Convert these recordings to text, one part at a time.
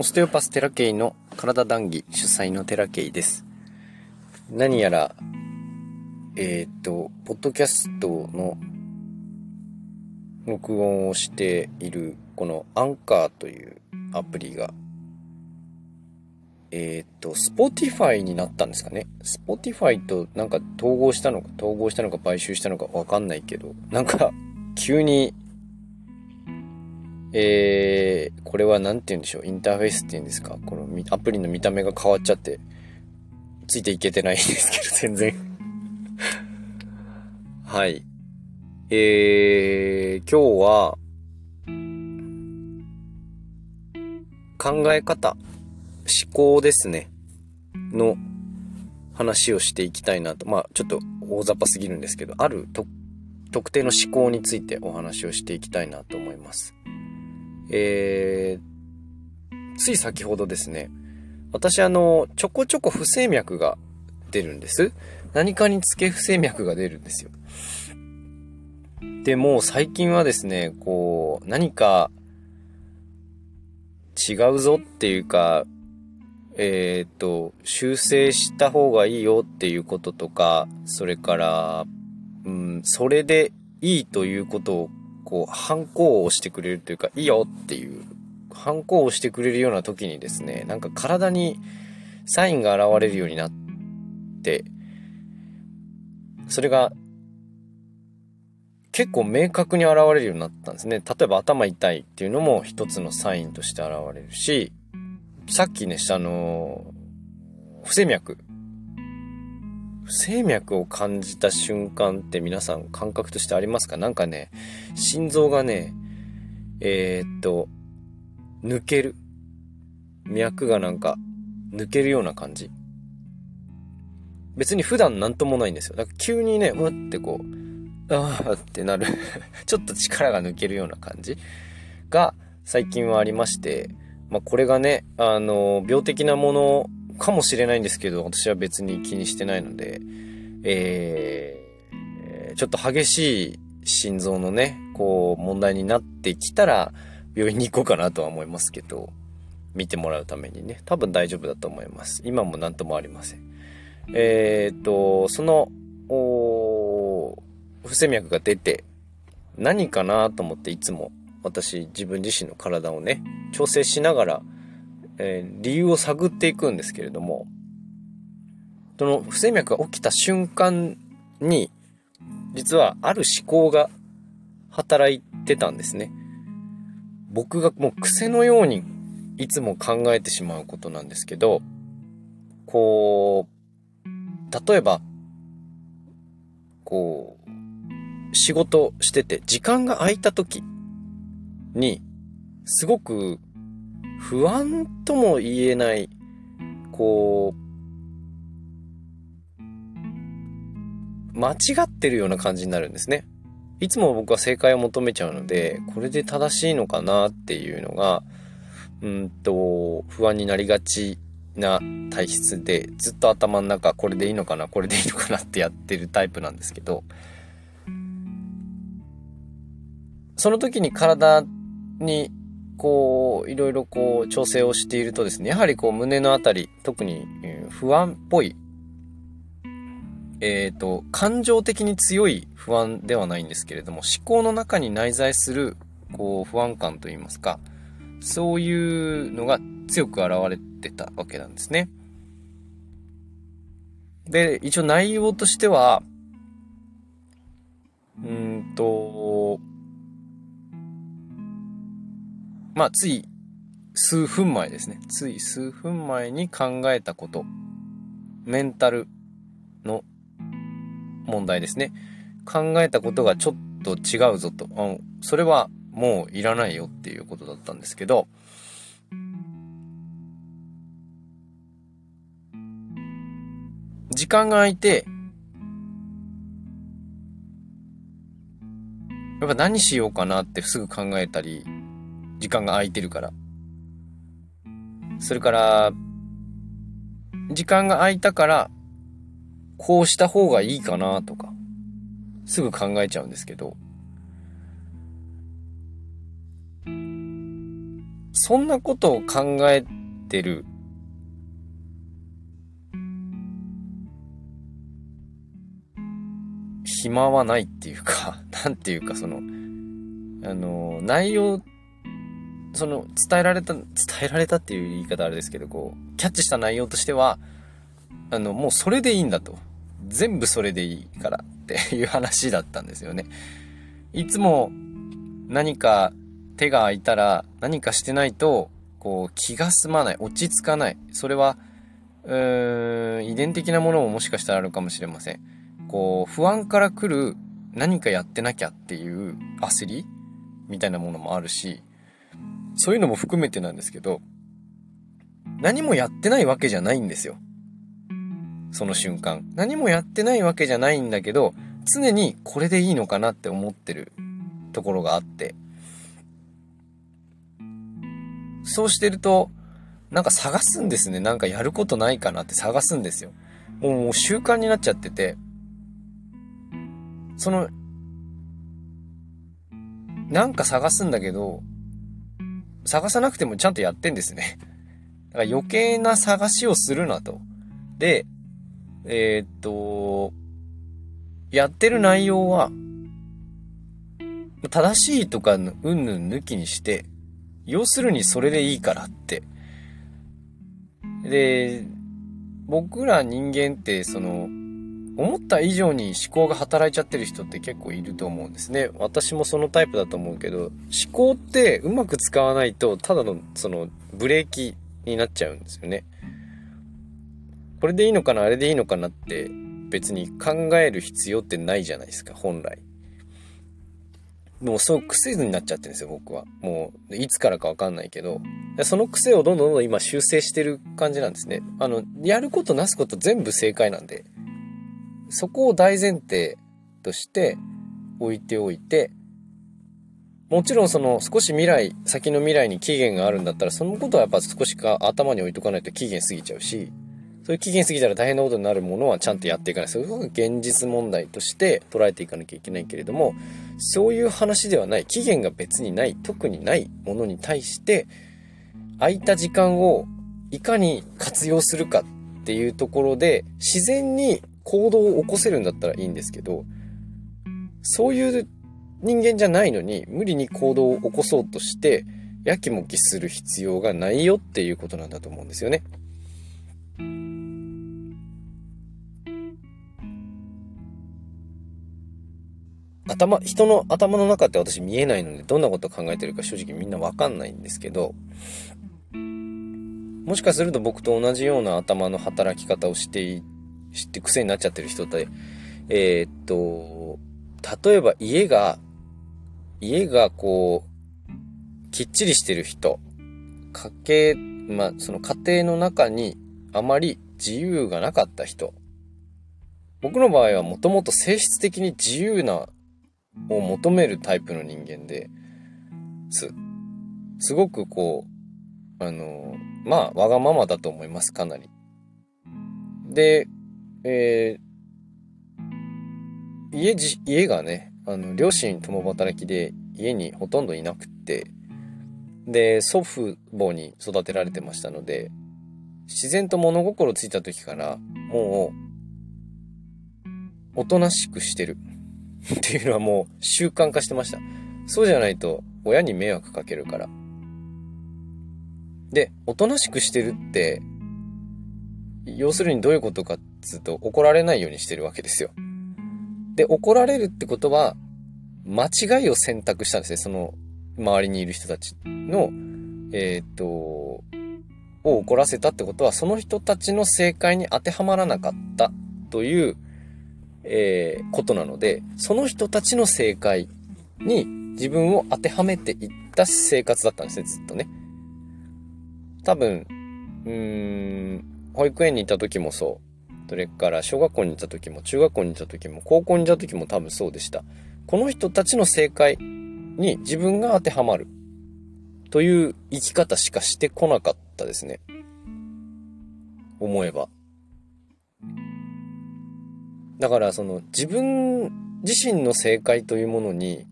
オステオパステラケイの体談義主催のテラケイです。何やら、えっ、と、ポッドキャストの録音をしているこのアンカーというアプリが、えっ、と、スポティファイになったんですかね？スポティファイとなんか統合したのか、統合したのか買収したのかわかんないけど、なんか急にえー、これは何て言うんでしょう、インターフェースって言うんですか、このアプリの見た目が変わっちゃって、ついていけてないんですけど、全然 はい。えー、今日は、考え方、思考ですね、の話をしていきたいなと。まあ、ちょっと大雑把すぎるんですけど、ある特定の思考についてお話をしていきたいなと思います。えー、つい先ほどですね、私あの、ちょこちょこ不整脈が出るんです。何かにつけ不整脈が出るんですよ。で、も最近はですね、こう、何か違うぞっていうか、えっ、と、修正した方がいいよっていうこととか、それから、うん、それでいいということをこう、反抗をしてくれるというか、いいよっていう、反抗をしてくれるような時にですね、なんか体にサインが現れるようになって、それが結構明確に現れるようになったんですね。例えば頭痛いっていうのも一つのサインとして現れるし、さっきね、したあの、不整脈不整脈を感じた瞬間って皆さん感覚としてありますか？なんかね、心臓がね、えー、っと、抜ける。脈がなんか抜けるような感じ。別に普段なんともないんですよ。だから急にね、うってこう、ああってなる ちょっと力が抜けるような感じが最近はありまして、まあこれがね、あの、病的なものかもしれないんですけど、私は別に気にしてないので、えー、ちょっと激しい心臓のね、こう、問題になってきたら、病院に行こうかなとは思いますけど、見てもらうためにね、多分大丈夫だと思います。今も何ともありません。えー、っと、その、不整脈が出て、何かなと思っていつも私自分自身の体をね、調整しながらえー、理由を探っていくんですけれども、その不整脈が起きた瞬間に、実はある思考が働いてたんですね。僕がもう癖のようにいつも考えてしまうことなんですけど、こう、例えば、こう、仕事してて時間が空いた時に、すごく不安とも言えない、こう、間違ってるような感じになるんですね。いつも僕は正解を求めちゃうので、これで正しいのかなっていうのが、うんと、不安になりがちな体質で、ずっと頭の中、これでいいのかな、これでいいのかなってやってるタイプなんですけど、その時に体にこう、いろいろこう、調整をしているとですね、やはりこう、胸のあたり、特に、不安っぽい、えっ、ー、と、感情的に強い不安ではないんですけれども、思考の中に内在する、こう、不安感といいますか、そういうのが強く現れてたわけなんですね。で、一応内容としては、うんと、まあ、つい数分前ですね。つい数分前に考えたこと。メンタルの問題ですね。考えたことがちょっと違うぞと。それはもういらないよっていうことだったんですけど、時間が空いて、やっぱ何しようかなってすぐ考えたり時間が空いてるから。それから、時間が空いたから、こうした方がいいかなとか、すぐ考えちゃうんですけど、そんなことを考えてる暇はないっていうか、なんていうかその、あの、内容、その、伝えられた、伝えられたっていう言い方あれですけど、こう、キャッチした内容としては、あの、もうそれでいいんだと。全部それでいいからっていう話だったんですよね。いつも何か手が空いたら何かしてないと、こう気が済まない、落ち着かない。それは、うーん、遺伝的なものももしかしたらあるかもしれません。こう、不安から来る何かやってなきゃっていう焦りみたいなものもあるし、そういうのも含めてなんですけど、何もやってないわけじゃないんですよ。その瞬間。何もやってないわけじゃないんだけど、常にこれでいいのかなって思ってるところがあって。そうしてると、なんか探すんですね。なんかやることないかなって探すんですよ。もう習慣になっちゃってて、その、なんか探すんだけど、探さなくてもちゃんとやってんですね。だから余計な探しをするなと。で、えー、っと、やってる内容は、正しいとかうんぬん抜きにして、要するにそれでいいからって。で、僕ら人間ってその、思った以上に思考が働いちゃってる人って結構いると思うんですね。私もそのタイプだと思うけど、思考ってうまく使わないと、ただのそのブレーキになっちゃうんですよね。これでいいのかなあれでいいのかなって別に考える必要ってないじゃないですか、本来。もうそう癖になっちゃってるんですよ、僕は。もう、いつからかわかんないけど、その癖をどんどんどん今修正してる感じなんですね。あの、やることなすこと全部正解なんで。そこを大前提として置いておいて、もちろんその少し未来、先の未来に期限があるんだったら、そのことはやっぱ少しか頭に置いとかないと期限過ぎちゃうし、そういう期限過ぎたら大変なことになるものはちゃんとやっていかない。そういうが現実問題として捉えていかなきゃいけないけれども、そういう話ではない、期限が別にない、特にないものに対して、空いた時間をいかに活用するかっていうところで、自然に行動を起こせるんだったらいいんですけど、そういう人間じゃないのに無理に行動を起こそうとして、やきもきする必要がないよっていうことなんだと思うんですよね。頭、人の頭の中って私見えないので、どんなこと考えてるか正直みんなわかんないんですけど、もしかすると僕と同じような頭の働き方をして知って癖になっちゃってる人って、えー、っと、例えば家が、家がこう、きっちりしてる人、家計、まあ、その家庭の中にあまり自由がなかった人。僕の場合はもともと性質的に自由なを求めるタイプの人間で、す。すごくこう、あの、まあ、わがままだと思います、かなり。で、えー、家じ、家がね、あの、両親共働きで家にほとんどいなくって、で、祖父母に育てられてましたので、自然と物心ついた時から、もう、おとなしくしてるっていうのはもう習慣化してました。そうじゃないと親に迷惑かけるから。で、おとなしくしてるって、要するにどういうことかっつうと怒られないようにしてるわけですよ。で、怒られるってことは、間違いを選択したんですね。その、周りにいる人たちの、えっ、と、を怒らせたってことは、その人たちの正解に当てはまらなかったという、えー、ことなので、その人たちの正解に自分を当てはめていった生活だったんですね、ずっとね。多分、うーん、保育園にいた時もそう。それから小学校にいた時も、中学校にいた時も、高校にいた時も多分そうでした。この人たちの正解に自分が当てはまる。という生き方しかしてこなかったですね。思えば。だからその自分自身の正解というものに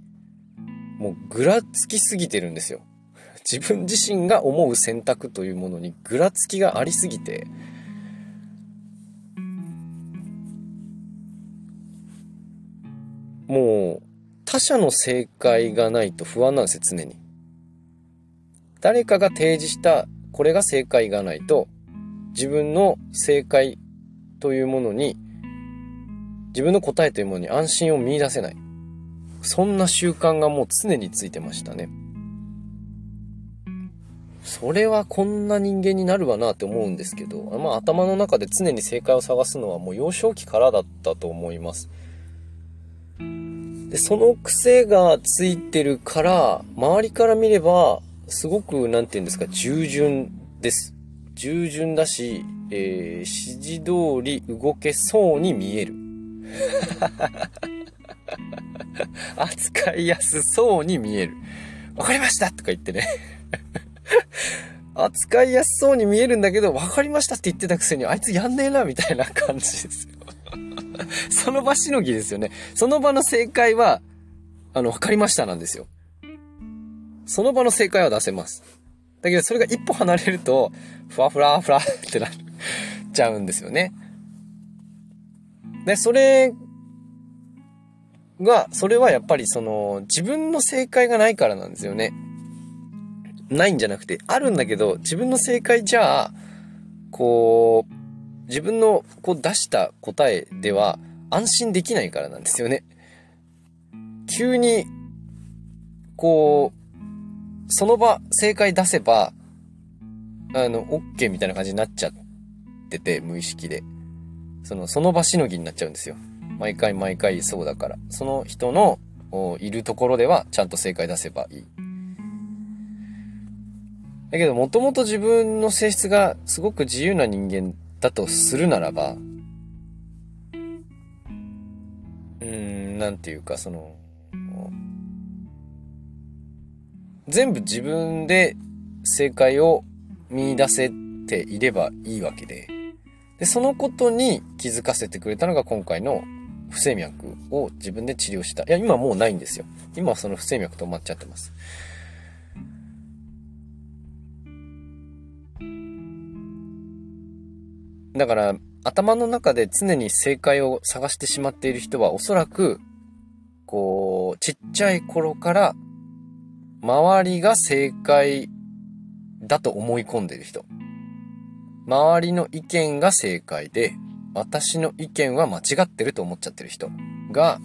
もうぐらつきすぎてるんですよ。自分自身が思う選択というものにぐらつきがありすぎて、もう他者の正解がないと不安なんですよ、常に。誰かが提示したこれが正解がないと自分の正解というものに自分の答えというものに安心を見出せない。そんな習慣がもう常についてましたね。それはこんな人間になるわなって思うんですけど、まあ頭の中で常に正解を探すのはもう幼少期からだったと思います。で、その癖がついてるから、周りから見れば、すごく、なんて言うんですか、従順です。従順だし、えー、指示通り動けそうに見える。扱いやすそうに見える。わかりましたとか言ってね 扱いやすそうに見えるんだけど、わかりましたって言ってたくせに、あいつやんねえな、みたいな感じです その場しのぎですよね。その場の正解は、あの、わかりましたなんですよ。その場の正解は出せます。だけど、それが一歩離れると、ふわふらふらってなっちゃうんですよね。で、それが、それはやっぱりその、自分の正解がないからなんですよね。ないんじゃなくて、あるんだけど、自分の正解じゃあ、こう、自分のこう出した答えでは安心できないからなんですよね。急に、こう、その場正解出せば、あの、OK みたいな感じになっちゃってて、無意識で。その、その場しのぎになっちゃうんですよ。毎回毎回そうだから。その人のいるところではちゃんと正解出せばいい。だけど、もともと自分の性質がすごく自由な人間だとするならば、うん、なんていうか、その、全部自分で正解を見出せていればいいわけで、で、そのことに気づかせてくれたのが今回の不整脈を自分で治療した。いや、今もうないんですよ。今はその不整脈止まっちゃってます。だから、頭の中で常に正解を探してしまっている人はおそらく、こう、ちっちゃい頃から、周りが正解だと思い込んでる人。周りの意見が正解で、私の意見は間違ってると思っちゃってる人が、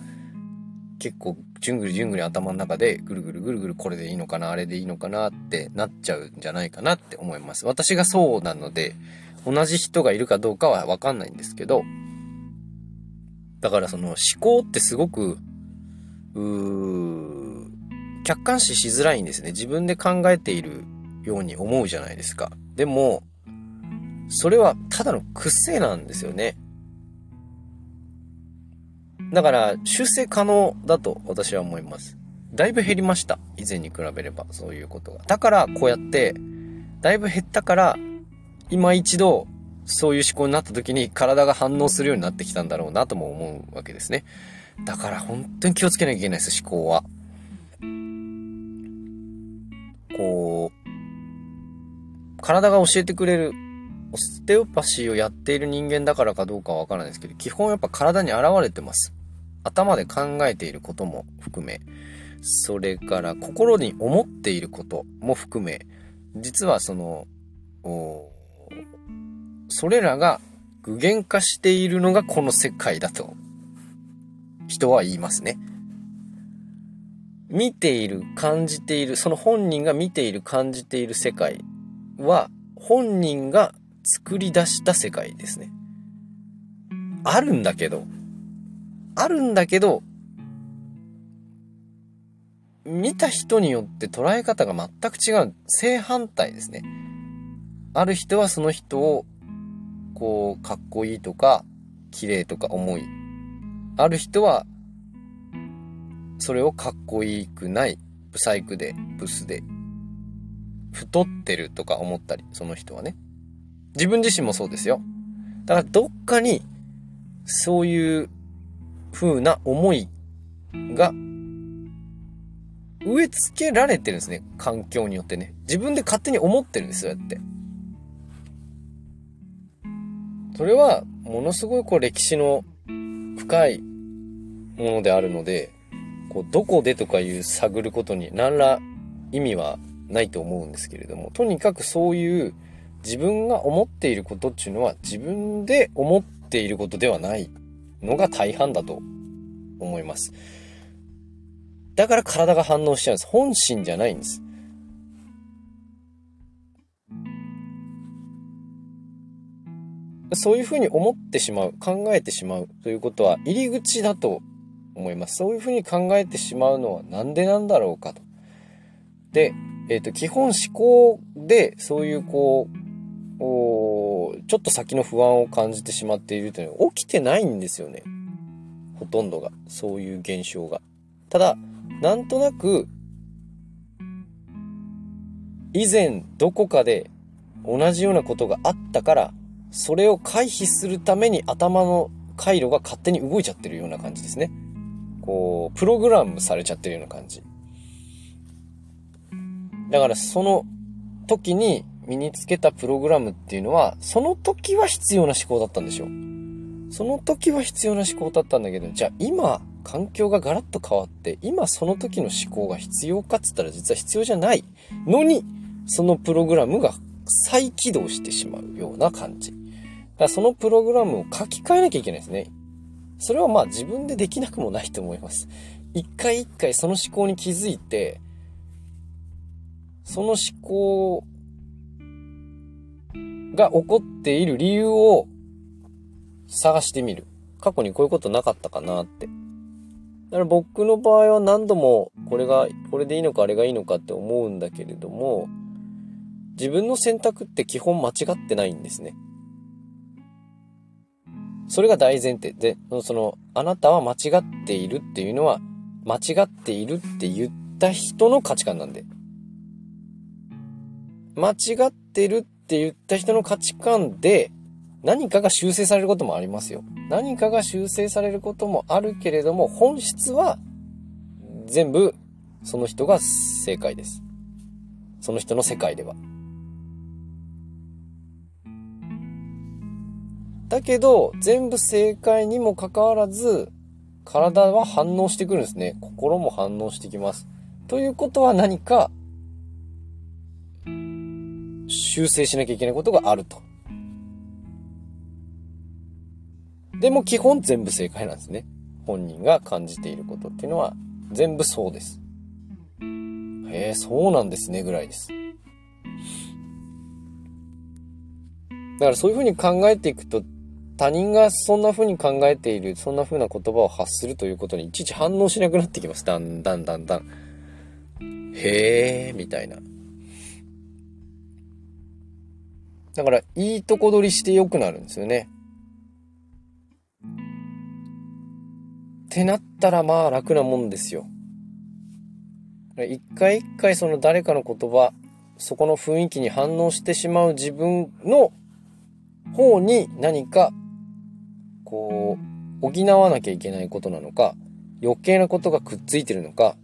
結構、じゅんぐりじゅんぐり頭の中でぐるぐるぐるぐるこれでいいのかな、あれでいいのかなってなっちゃうんじゃないかなって思います。私がそうなので、同じ人がいるかどうかはわかんないんですけど、だからその思考ってすごく、う、客観視しづらいんですね。自分で考えているように思うじゃないですか。でも、それはただの癖なんですよね。だから、修正可能だと私は思います。だいぶ減りました。以前に比べれば、そういうことが。だから、こうやって、だいぶ減ったから、今一度、そういう思考になった時に体が反応するようになってきたんだろうなとも思うわけですね。だから本当に気をつけなきゃいけないです、思考は。こう、体が教えてくれる、ステオパシーをやっている人間だからかどうかはわからないですけど、基本やっぱ体に現れてます。頭で考えていることも含め、それから心に思っていることも含め、実はその、それらが具現化しているのがこの世界だと、人は言いますね。見ている、感じている、その本人が見ている、感じている世界は、本人が作り出した世界ですね。あるんだけど、あるんだけど、見た人によって捉え方が全く違う。正反対ですね。ある人はその人をこう、かっこいいとか、綺麗とか重い。ある人は、それをかっこいいくない、ブサイクで、ブスで、太ってるとか思ったり、その人はね。自分自身もそうですよ。だからどっかに、そういう風な思いが植え付けられてるんですね。環境によってね。自分で勝手に思ってるんですよ、やって。それは、ものすごいこう歴史の深いものであるので、こう、どこでとかいう探ることに何ら意味はないと思うんですけれども、とにかくそういう自分が思っていることっていうのは自分で思っていることではないのが大半だと思います。だから体が反応しちゃうんです。本心じゃないんです。そういうふうに思ってしまう、考えてしまうということは入り口だと思います。そういうふうに考えてしまうのはなんでなんだろうかと。で、えっ、ー、と、基本思考でそういうこう、ちょっと先の不安を感じてしまっているというのは起きてないんですよね。ほとんどが。そういう現象が。ただ、なんとなく、以前どこかで同じようなことがあったから、それを回避するために頭の回路が勝手に動いちゃってるような感じですね。こう、プログラムされちゃってるような感じ。だからその時に身につけたプログラムっていうのは、その時は必要な思考だったんでしょ。その時は必要な思考だったんだけど、じゃあ今、環境がガラッと変わって、今その時の思考が必要かっつったら実は必要じゃないのに、そのプログラムが再起動してしまうような感じ。だからそのプログラムを書き換えなきゃいけないですね。それはまあ自分でできなくもないと思います。一回一回その思考に気づいて、その思考が起こっている理由を探してみる。過去にこういうことなかったかなって。だから僕の場合は何度もこれが、これでいいのかあれがいいのかって思うんだけれども、自分の選択って基本間違ってないんですね。それが大前提で、その、あなたは間違っているっていうのは、間違っているって言った人の価値観なんで。間違ってるって言った人の価値観で、何かが修正されることもありますよ。何かが修正されることもあるけれども、本質は全部その人が正解です。その人の世界では。だけど、全部正解にもかかわらず、体は反応してくるんですね。心も反応してきます。ということは何か、修正しなきゃいけないことがあると。でも基本全部正解なんですね。本人が感じていることっていうのは全部そうです。へえ、そうなんですねぐらいです。だからそういうふうに考えていくと他人がそんな風に考えている、そんな風な言葉を発するということにいちいち反応しなくなってきます。だんだんだんだん。へえ、みたいな。だから、いいとこ取りして良くなるんですよね。ってなったらまあ楽なもんですよ。一回一回その誰かの言葉、そこの雰囲気に反応してしまう自分の方に何かこう補わなきゃいけないことなのか余計なことがくっついてるのか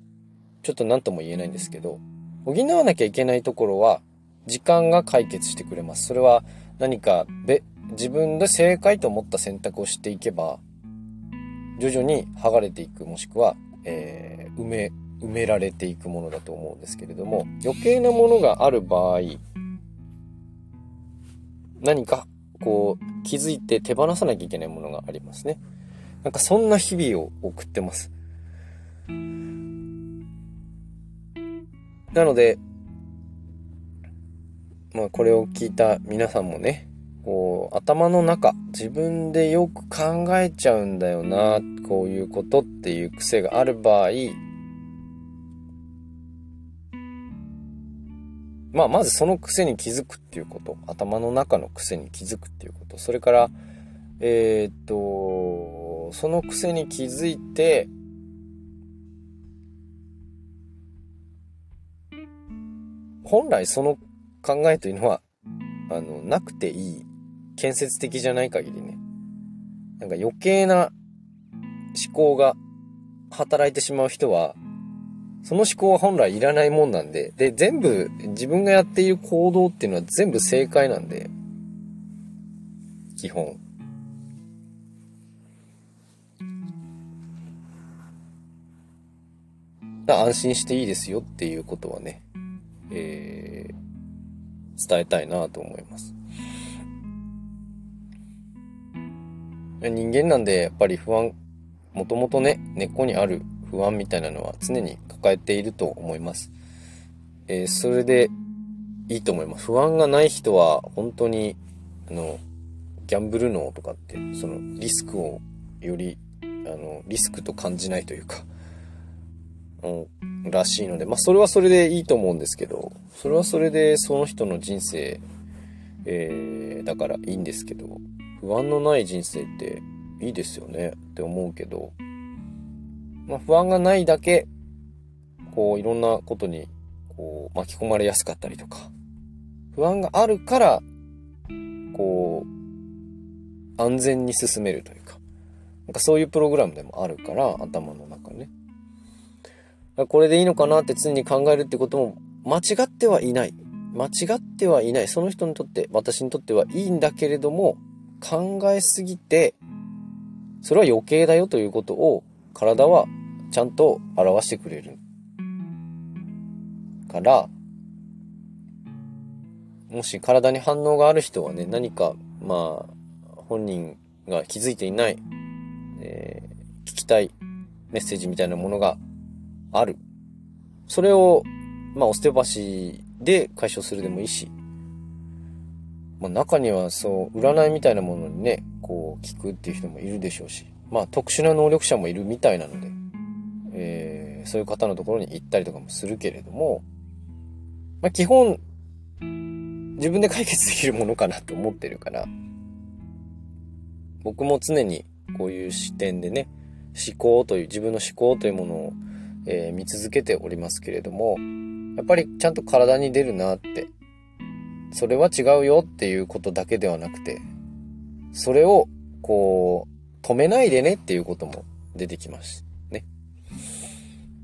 ちょっと何とも言えないんですけど補わなきゃいけないところは時間が解決してくれます。それは何かべ自分で正解と思った選択をしていけば徐々に剥がれていくもしくは、えー、埋め埋められていくものだと思うんですけれども余計なものがある場合何かこう気づいて手放さなきゃいけないものがありますね。なんかそんな日々を送ってます。なので、まあこれを聞いた皆さんもね、こう頭の中、自分でよく考えちゃうんだよな、こういうことっていう癖がある場合、まあまずその癖に気づくっていうこと、頭の中の癖に気づくっていうこと、それから、えー、っと、その癖に気づいて、本来その考えというのは、あの、なくていい。建設的じゃない限りね。なんか余計な思考が働いてしまう人は、その思考は本来いらないもんなんで、で、全部、自分がやっている行動っていうのは全部正解なんで、基本。安心していいですよっていうことはね、えー、伝えたいなと思います。人間なんでやっぱり不安、もともとね、根っこにある不安みたいなのは常に抱えていると思います。えー、それでいいと思います。不安がない人は本当に、あの、ギャンブル脳とかって、そのリスクをより、あの、リスクと感じないというか、うん、らしいので、まあそれはそれでいいと思うんですけど、それはそれでその人の人生、えー、だからいいんですけど、不安のない人生っていいですよねって思うけど、まあ、不安がないだけ、こう、いろんなことに、こう、巻き込まれやすかったりとか、不安があるから、こう、安全に進めるというか、なんかそういうプログラムでもあるから、頭の中ね。これでいいのかなって常に考えるってことも間違ってはいない。間違ってはいない。その人にとって、私にとってはいいんだけれども、考えすぎて、それは余計だよということを体はちゃんと表してくれる。から、もし体に反応がある人はね、何か、まあ、本人が気づいていない、えー、聞きたいメッセージみたいなものがある。それを、まあ、オステオパシーで解消するでもいいし、まあ、中にはそう、占いみたいなものにね、こう、聞くっていう人もいるでしょうし、まあ、特殊な能力者もいるみたいなので、えー、そういう方のところに行ったりとかもするけれども、まあ、基本、自分で解決できるものかなと思ってるから、僕も常にこういう視点でね、思考という、自分の思考というものを、えー、見続けておりますけれども、やっぱりちゃんと体に出るなって、それは違うよっていうことだけではなくて、それを、こう、止めないでねっていうことも出てきますね。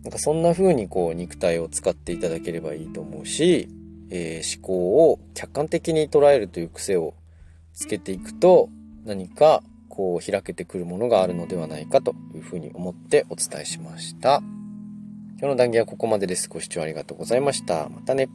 なんかそんな風にこう肉体を使っていただければいいと思うし、えー、思考を客観的に捉えるという癖をつけていくと何かこう開けてくるものがあるのではないかというふうに思ってお伝えしました。今日の談義はここまでです。ご視聴ありがとうございました。またね。